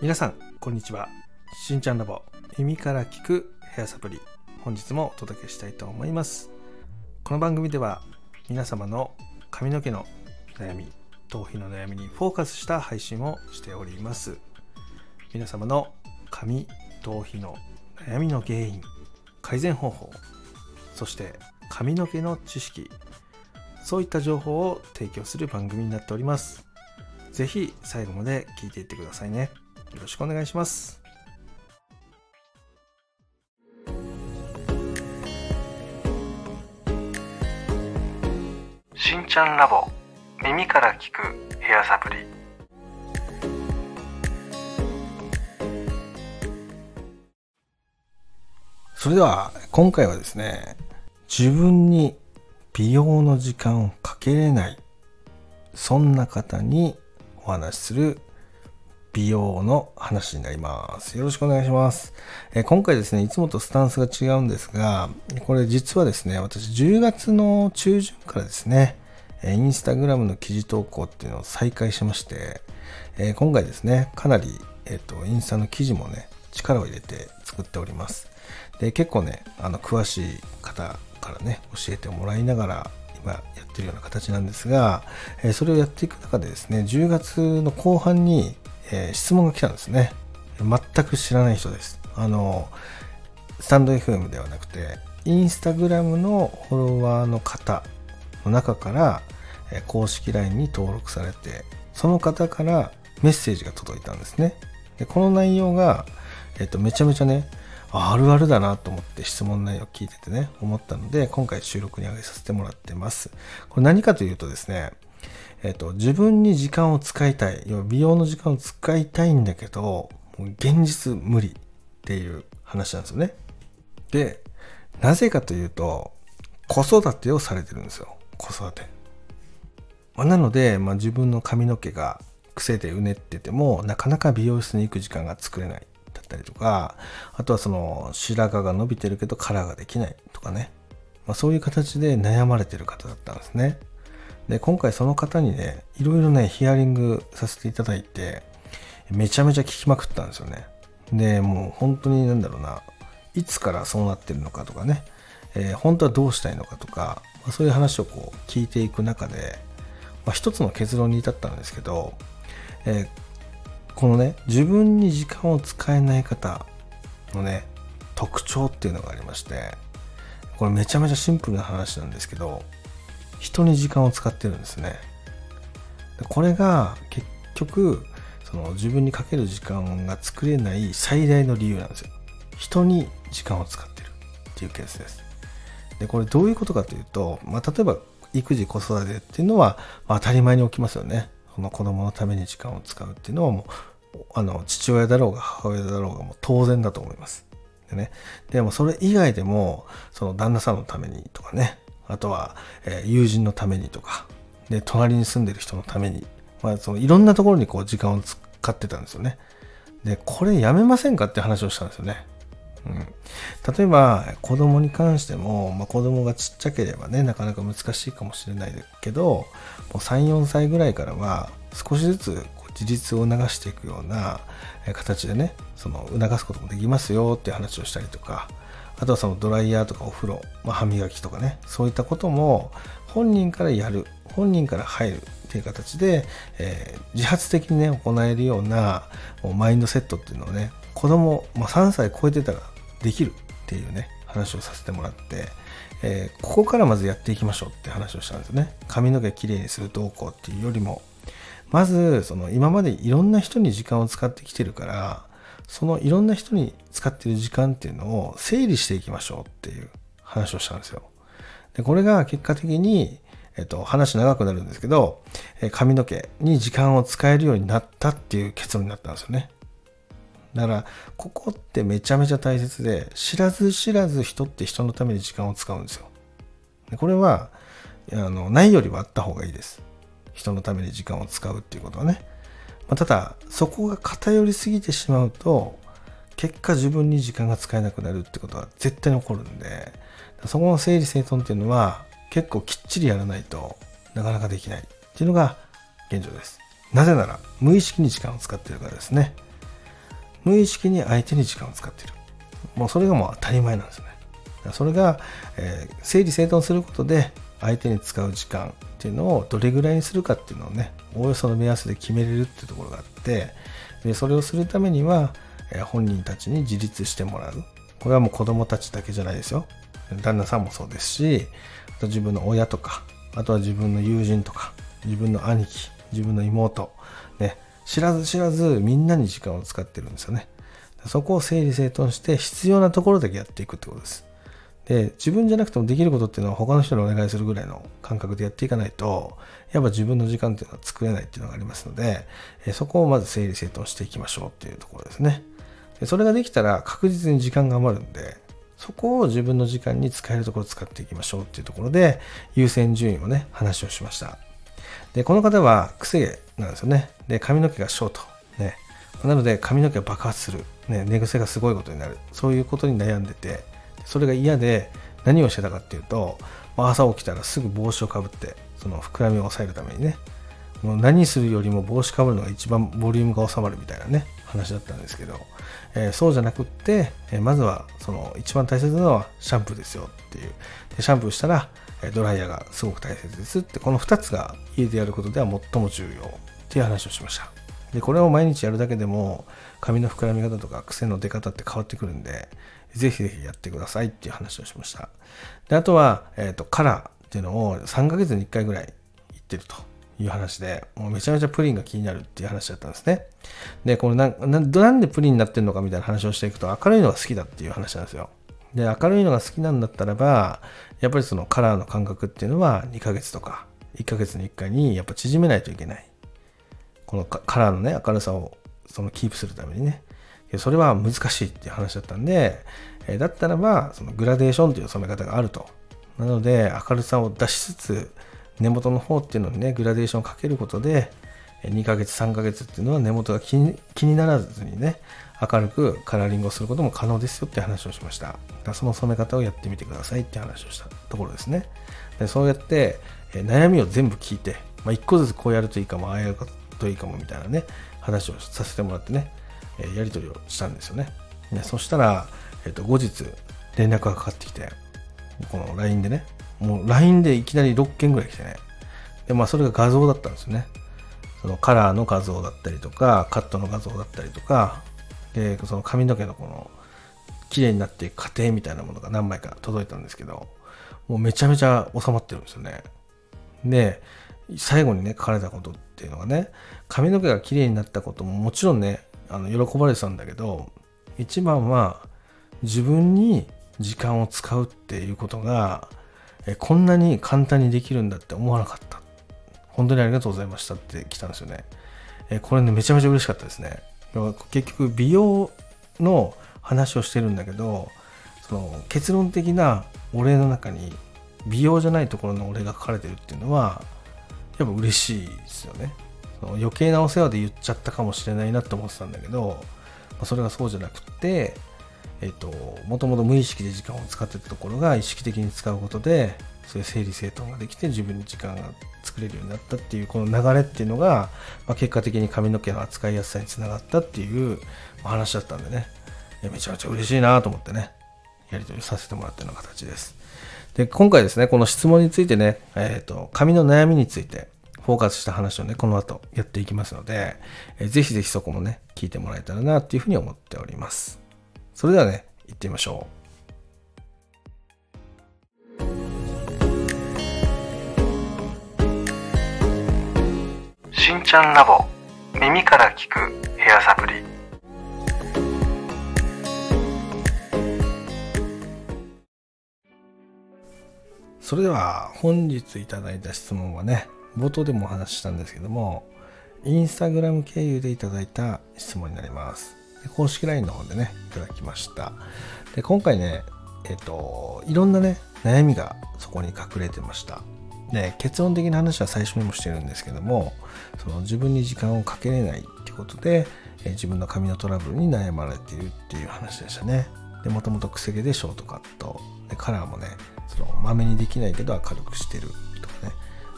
皆さんこんにちは。しんちゃんラボ耳から聞くヘアサプリ本日もお届けしたいと思います。この番組では皆様の髪の毛の悩み頭皮の悩みにフォーカスした配信をしております。皆様の髪頭皮の悩みの原因改善方法そして髪の毛の知識そういった情報を提供する番組になっております。ぜひ最後まで聞いていってくださいね。よろしくお願いします。しんちゃんラボ耳から聞くヘアサプリ。それでは今回はですね自分に美容の時間をかけれないそんな方にお話しする美容の話になります。よろしくお願いします。え今回ですね、いつもとスタンスが違うんですが、これ実はですね、私10月の中旬からですね、インスタグラムの記事投稿っていうのを再開しまして、え今回ですね、かなり、えっ、と、インスタの記事もね、力を入れて作っております。で、結構ね、あの、詳しい方からね、教えてもらいながら、今やってるような形なんですが、えそれをやっていく中でですね、10月の後半に、え、質問が来たんですね。全く知らない人です。あの、スタンド FM ではなくて、インスタグラムのフォロワーの方の中から、え、公式 LINE に登録されて、その方からメッセージが届いたんですね。でこの内容が、えっ、と、めちゃめちゃね、あるあるだなと思って質問内容を聞いててね、思ったので、今回収録に上げさせてもらってます。これ何かというとですね、えっ、と、自分に時間を使いたい。要は美容の時間を使いたいんだけど、もう現実無理っていう話なんですよね。で、なぜかというと、子育てをされてるんですよ。子育て。まあ、なので、まあ、自分の髪の毛が癖でうねってても、なかなか美容室に行く時間が作れないだったりとか、あとはその白髪が伸びてるけどカラーができないとかね。まあ、そういう形で悩まれてる方だったんですね。で、今回その方にね、いろいろね、ヒアリングさせていただいて、めちゃめちゃ聞きまくったんですよね。で、もう本当になんだろうな、いつからそうなってるのかとかね、えー、本当はどうしたいのかとか、まあ、そういう話をこう聞いていく中で、まあ、一つの結論に至ったんですけど、えー、このね、自分に時間を使えない方のね、特徴っていうのがありまして、これめちゃめちゃシンプルな話なんですけど、人に時間を使ってるんですね。これが結局、その自分にかける時間が作れない最大の理由なんですよ。人に時間を使ってるっていうケースです。で、これどういうことかというと、まあ、例えば育児子育てっていうのは、まあ、当たり前に起きますよね。その子供のために時間を使うっていうのはもう、あの、父親だろうが母親だろうがもう当然だと思います。でね。でもそれ以外でも、その旦那さんのためにとかね、あとは、え、友人のためにとか、で、隣に住んでる人のために、まあ、そのいろんなところにこう時間を使ってたんですよね。で、これやめませんかって話をしたんですよね。うん、例えば子供に関しても、まあ、子供がちっちゃければねなかなか難しいかもしれないけどもう34歳ぐらいからは少しずつ自立を促していくような形でねその促すこともできますよっていう話をしたりとかあとはそのドライヤーとかお風呂、まあ、歯磨きとかね、そういったことも本人からやる、本人から入るっていう形で、えー、自発的にね、行えるようなマインドセットっていうのをね、子供、まあ、3歳超えてたらできるっていうね、話をさせてもらって、えー、ここからまずやっていきましょうって話をしたんですよね。髪の毛きれいにするどうこうっていうよりも、まず、その今までいろんな人に時間を使ってきてるから、そのいろんな人に使ってる時間っていうのを整理していきましょうっていう話をしたんですよ。で、これが結果的に、えっと、話長くなるんですけど、え髪の毛に時間を使えるようになったっていう結論になったんですよね。だから、ここってめちゃめちゃ大切で、知らず知らず人って人のために時間を使うんですよ。でこれは、あの、ないよりはあった方がいいです。人のために時間を使うっていうことはね。まあ、ただそこが偏りすぎてしまうと結果自分に時間が使えなくなるってことは絶対に起こるんでそこの整理整頓っていうのは結構きっちりやらないとなかなかできないっていうのが現状です。なぜなら無意識に時間を使ってるからですね。無意識に相手に時間を使っている。もうそれがもう当たり前なんですね。それが、えー、整理整頓することで相手に使う時間っていうのをどれぐらいにするかっていうのをねおおよその目安で決めれるっていうところがあってでそれをするためには、本人たちに自立してもらう。これはもう子供たちだけじゃないですよ。旦那さんもそうですしあと自分の親とかあとは自分の友人とか自分の兄貴自分の妹ね知らず知らずみんなに時間を使ってるんですよね。そこを整理整頓して必要なところだけやっていくってことです。で自分じゃなくてもできることっていうのは他の人にお願いするぐらいの感覚でやっていかないとやっぱ自分の時間っていうのは作れないっていうのがありますのでそこをまず整理整頓していきましょうっていうところですね。でそれができたら確実に時間が余るんでそこを自分の時間に使えるところを使っていきましょうっていうところで優先順位をね話をしました。でこの方は癖なんですよね。で髪の毛がショート。ね。なので髪の毛が爆発する、ね、寝癖がすごいことになる。そういうことに悩んでてそれが嫌で何をしてたかっていうと、まあ、朝起きたらすぐ帽子をかぶってその膨らみを抑えるためにねもう何するよりも帽子かぶるのが一番ボリュームが収まるみたいなね話だったんですけど、えー、そうじゃなくって、えー、まずはその一番大切なのはシャンプーですよっていう。でシャンプーしたらドライヤーがすごく大切ですってこの2つが家でやることでは最も重要っていう話をしました。でこれを毎日やるだけでも髪の膨らみ方とか癖の出方って変わってくるんでぜひぜひやってくださいっていう話をしました。であとは、えーと、カラーっていうのを3ヶ月に1回ぐらい行ってるという話で、もうめちゃめちゃプリンが気になるっていう話だったんですね。で、これなななんでプリンになってるのかみたいな話をしていくと、明るいのが好きだっていう話なんですよ。で、明るいのが好きなんだったらば、やっぱりそのカラーの感覚っていうのは2ヶ月とか1ヶ月に1回にやっぱ縮めないといけない。このカラーのね、明るさをそのキープするためにね。それは難しいっていう話だったんで、えだったらば、そのグラデーションという染め方があると。なので、明るさを出しつつ、根元の方っていうのにね、グラデーションをかけることで、2ヶ月、3ヶ月っていうのは根元が気に気にならずにね、明るくカラーリングをすることも可能ですよって話をしました。その染め方をやってみてくださいって話をしたところですね。でそうやって、え悩みを全部聞いて、まあ、1個ずつこうやるといいかも、ああやるといいかもみたいなね、話をさせてもらってね、えやり取りをしたんですよね。でそしたら、えっと、後日連絡がかかってきて、この LINE でね、もう LINE でいきなり6件ぐらい来てね、で、まあそれが画像だったんですよね。そのカラーの画像だったりとか、カットの画像だったりとか、で、その髪の毛のこの、綺麗になっていく過程みたいなものが何枚か届いたんですけど、もうめちゃめちゃ収まってるんですよね。で、最後にね、書かれたことっていうのがね、髪の毛が綺麗になったことももちろんね、あの喜ばれてたんだけど一番は自分に時間を使うっていうことがえこんなに簡単にできるんだって思わなかった。本当にありがとうございましたって来たんですよね。えこれねめちゃめちゃ嬉しかったですね。結局美容の話をしてるんだけどその結論的なお礼の中に美容じゃないところのお礼が書かれてるっていうのはやっぱ嬉しいですよね。余計なお世話で言っちゃったかもしれないなって思ってたんだけど、まそれがそうじゃなくて、えっ、と、もともと無意識で時間を使ってたところが意識的に使うことで、そういう整理整頓ができて自分に時間が作れるようになったっていうこの流れっていうのが、まあ、結果的に髪の毛の扱いやすさにつながったっていう話だったんでね、いやめちゃめちゃ嬉しいなと思ってね、やり取りさせてもらったような形です。で、今回ですね、この質問についてね、えっ、ー、と、髪の悩みについて、フォーカスした話をね、この後やっていきますので、えー、ぜひぜひそこもね、聞いてもらえたらなっていうふうに思っております。それではね、行ってみましょう。しんちゃんラボ耳から聞くヘアサプリそれでは本日いただいた質問はね冒頭でもお話ししたんですけども、インスタグラム経由でいただいた質問になります。で公式 LINE の方でね、いただきました。で、今回ね、えっ、と、いろんなね、悩みがそこに隠れてました。で、結論的な話は最初にもしてるんですけども、その自分に時間をかけれないってことで、え自分の髪のトラブルに悩まれているっていう話でしたね。で、もともとくせ毛でショートカット、でカラーもねそのまめにできないけど明るくしてる、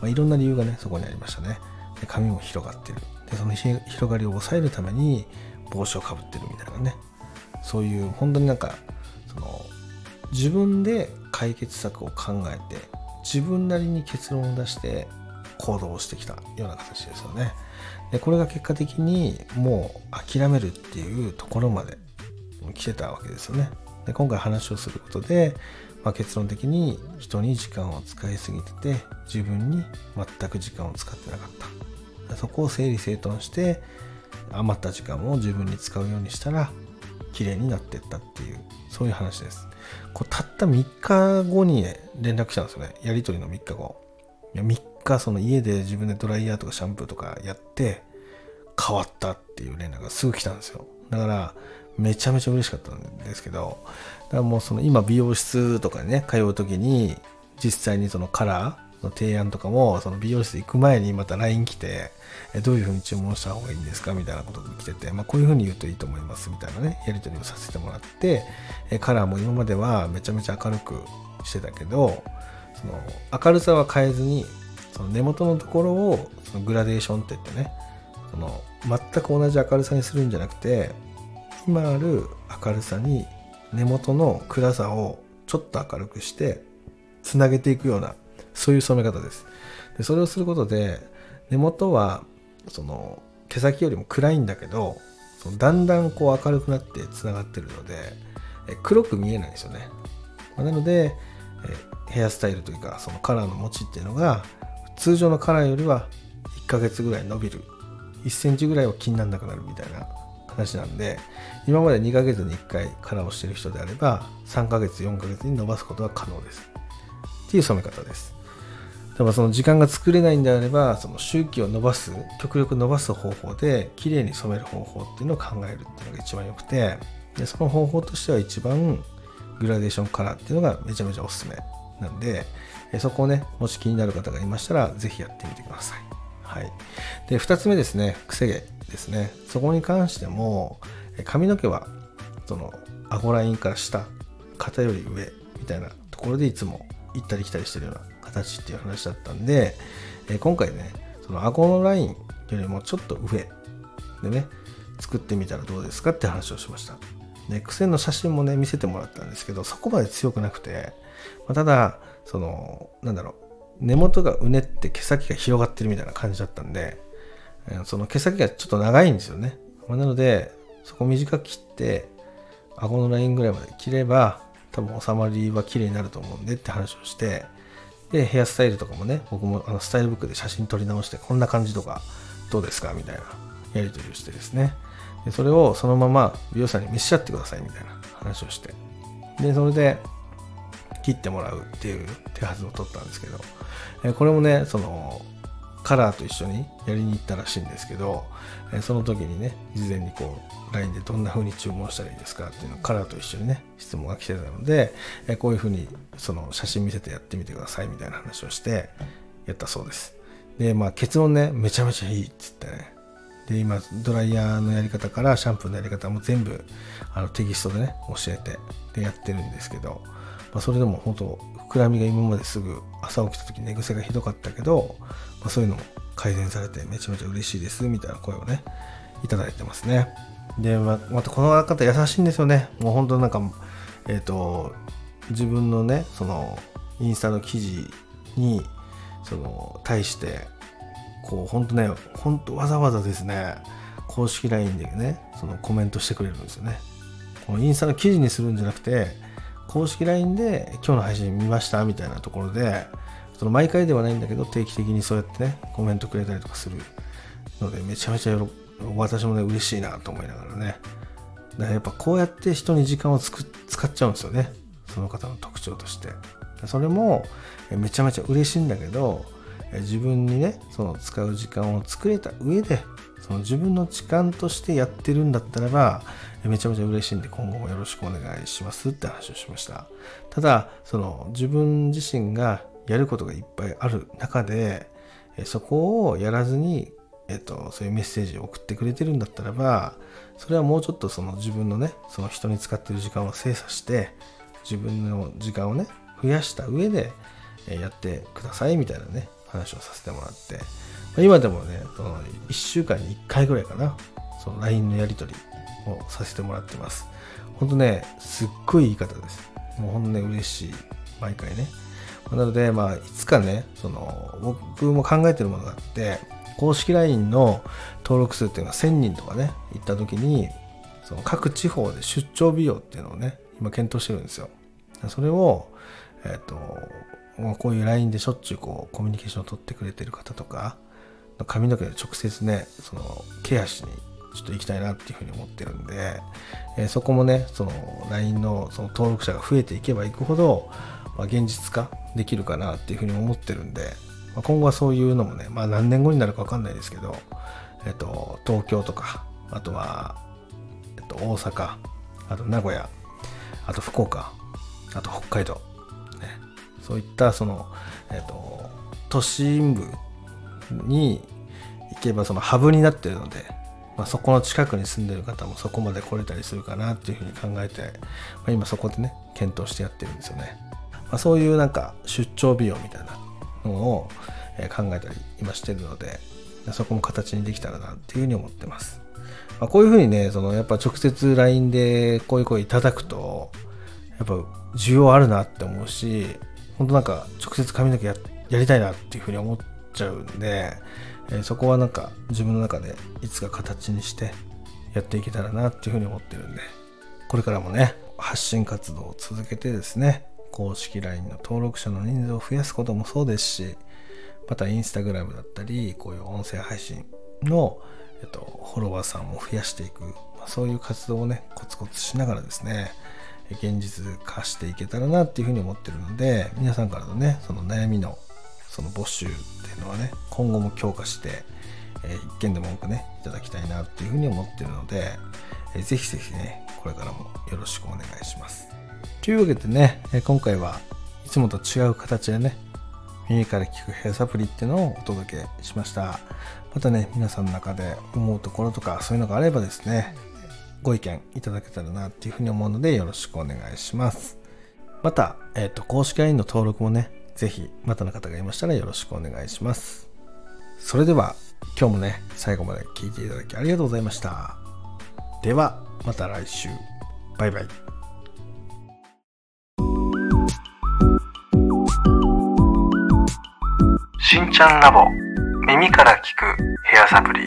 まあ、いろんな理由がねそこにありましたねで髪も広がってるでその広がりを抑えるために帽子をかぶってるみたいなねそういう本当になんかその自分で解決策を考えて自分なりに結論を出して行動してきたような形ですよね。でこれが結果的にもう諦めるっていうところまで来てたわけですよね。で今回話をすることで、まあ、結論的に人に時間を使いすぎてて自分に全く時間を使ってなかった。そこを整理整頓して余った時間を自分に使うようにしたら綺麗になってったっていうそういう話です。こたった3日後に、連絡したんですよね。やり取りの3日後。いや3日その家で自分でドライヤーとかシャンプーとかやって変わったっていう連絡がすぐ来たんですよ。だからめちゃめちゃ嬉しかったんですけどだからもうその今美容室とかにね通う時に実際にそのカラーの提案とかもその美容室行く前にまた LINE 来てどういう風に注文した方がいいんですか？みたいなことが来てて、まあ、こういう風に言うといいと思いますみたいなね。やり取りをさせてもらってカラーも今まではめちゃめちゃ明るくしてたけどその明るさは変えずにその根元のところをそのグラデーションって言ってねその全く同じ明るさにするんじゃなくて今ある明るさに根元の暗さをちょっと明るくしてつなげていくようなそういう染め方です。でそれをすることで根元はその毛先よりも暗いんだけどそのだんだんこう明るくなってつながってるのでえ黒く見えないんですよね。なのでえヘアスタイルというかそのカラーの持ちっていうのが通常のカラーよりは1ヶ月ぐらい伸びる。1センチぐらいは気にならなくなるみたいな話なんで今まで2ヶ月に1回カラーをしてる人であれば3ヶ月4ヶ月に伸ばすことは可能です。っていう染め方です。でもその時間が作れないんであればその周期を伸ばす極力伸ばす方法で綺麗に染める方法っていうのを考えるっていうのが一番良くてでその方法としては一番グラデーションカラーっていうのがめちゃめちゃおすすめなんでそこをねもし気になる方がいましたら是非やってみてください。はい、で2つ目ですね癖毛ですね。そこに関しても髪の毛はその顎ラインから下肩より上みたいなところでいつも行ったり来たりしてるような形っていう話だったんで、え今回ねその顎のラインよりもちょっと上でね作ってみたらどうですかって話をしました。で癖の写真もね見せてもらったんですけどそこまで強くなくて、まあ、ただそのなんだろう根元がうねって毛先が広がってるみたいな感じだったんで、その毛先がちょっと長いんですよね。まなので、そこ短く切って、顎のラインぐらいまで切れば、多分収まりは綺麗になると思うんでって話をして、で、ヘアスタイルとかもね、僕もあのスタイルブックで写真撮り直して、こんな感じとかどうですかみたいなやり取りをしてですね。でそれをそのまま美容師さんに召し上ってくださいみたいな話をして。で、それで切ってもらうっていう手はずを取ったんですけど、えこれもねそのカラーと一緒にやりに行ったらしいんですけど、えその時にね事前にこう LINE でどんな風に注文したらいいですかっていうのをカラーと一緒にね質問が来てたので、えこういう風にその写真見せてやってみてくださいみたいな話をしてやったそうです。でまあ結論ねめちゃめちゃいいっつってね。で今ドライヤーのやり方からシャンプーのやり方も全部あのテキストでね教えてでやってるんですけど、まあ、それでも本当膨らみが今まですぐ朝起きた時寝癖がひどかったけど、まあ、そういうのも改善されてめちゃめちゃ嬉しいですみたいな声をねいただいてますね。でままたこの方優しいんですよね。もう本当なんかえっ、ー、と自分のねそのインスタの記事にその対してこう本当ね本当わざわざですね公式 LINE でねそのコメントしてくれるんですよね。このインスタの記事にするんじゃなくて公式 LINE で今日の配信見ましたみたいなところで、その毎回ではないんだけど定期的にそうやってね、コメントくれたりとかするので、めちゃめちゃ私もね、嬉しいなと思いながらね。だからやっぱこうやって人に時間をつく使っちゃうんですよね。その方の特徴として。それもめちゃめちゃ嬉しいんだけど、自分にね、その使う時間を作れた上で、その自分の時間としてやってるんだったらば、めちゃめちゃ嬉しいんで今後もよろしくお願いしますって話をしました。ただ、その自分自身がやることがいっぱいある中で、そこをやらずに、えっと、そういうメッセージを送ってくれてるんだったらば、それはもうちょっとその自分のね、その人に使ってる時間を精査して、自分の時間をね増やした上でやってくださいみたいなね話をさせてもらって今でもねその1週間に1回ぐらいかなその LINE のやり取りをさせてもらってます。ほんとねすっごいいい方です。もうほんとね嬉しい。毎回ね。なのでまあいつかねその僕も考えてるものがあって公式 LINE の登録数っていうのが1000人とかね行った時にその各地方で出張美容っていうのをね今検討してるんですよ。それをえっ、ー、とこういう LINE でしょっちゅうこうコミュニケーションを取ってくれてる方とか髪の毛で直接ねそのケアしにちょっと行きたいなっていうふうに思ってるんで、えー、そこもねその LINE のその登録者が増えていけばいくほど、まあ、現実化できるかなっていうふうに思ってるんで、まあ、今後はそういうのもね、まあ、何年後になるか分かんないですけど、えっ、ー、と、東京とかあとは、えっ、ー、と、大阪あと名古屋あと福岡あと北海道、ね、そういったその、えっ、と都心部に行けばそのハブになってるのでまあ、そこの近くに住んでる方もそこまで来れたりするかなっていうふうに考えて、まあ、今そこでね検討してやってるんですよね、まあ、そういうなんか出張美容みたいなのを考えたり今してるのでそこも形にできたらなっていうふうに思ってます、まあ、こういうふうにねそのやっぱ直接 LINE でこういう声いただくとやっぱ需要あるなって思うし本当なんか直接髪の毛ややりたいなっていうふうに思っちゃうんでえそこはなんか自分の中でいつか形にしてやっていけたらなっていうふうに思ってるんでこれからもね発信活動を続けてですね公式 LINE の登録者の人数を増やすこともそうですしまたインスタグラムだったりこういう音声配信の、えっと、フォロワーさんを増やしていく、まあ、そういう活動をねコツコツしながらですね現実化していけたらなっていうふうに思ってるので皆さんからのねその悩みのその募集っていうのはね今後も強化して、えー、一件でも多くねいただきたいなっていうふうに思ってるので、えー、ぜひぜひねこれからもよろしくお願いします。というわけでね、今回はいつもと違う形でね耳から聞くヘアサプリっていうのをお届けしました。またね皆さんの中で思うところとかそういうのがあればですねご意見いただけたらなっていうふうに思うのでよろしくお願いします。また、えっ、ー、と公式 LINE の登録もねぜひまたの方がいましたらよろしくお願いします。それでは今日もね、最後まで聞いていただきありがとうございました。ではまた来週。バイバイ。しんちゃんラボ耳から聞くヘアサプリ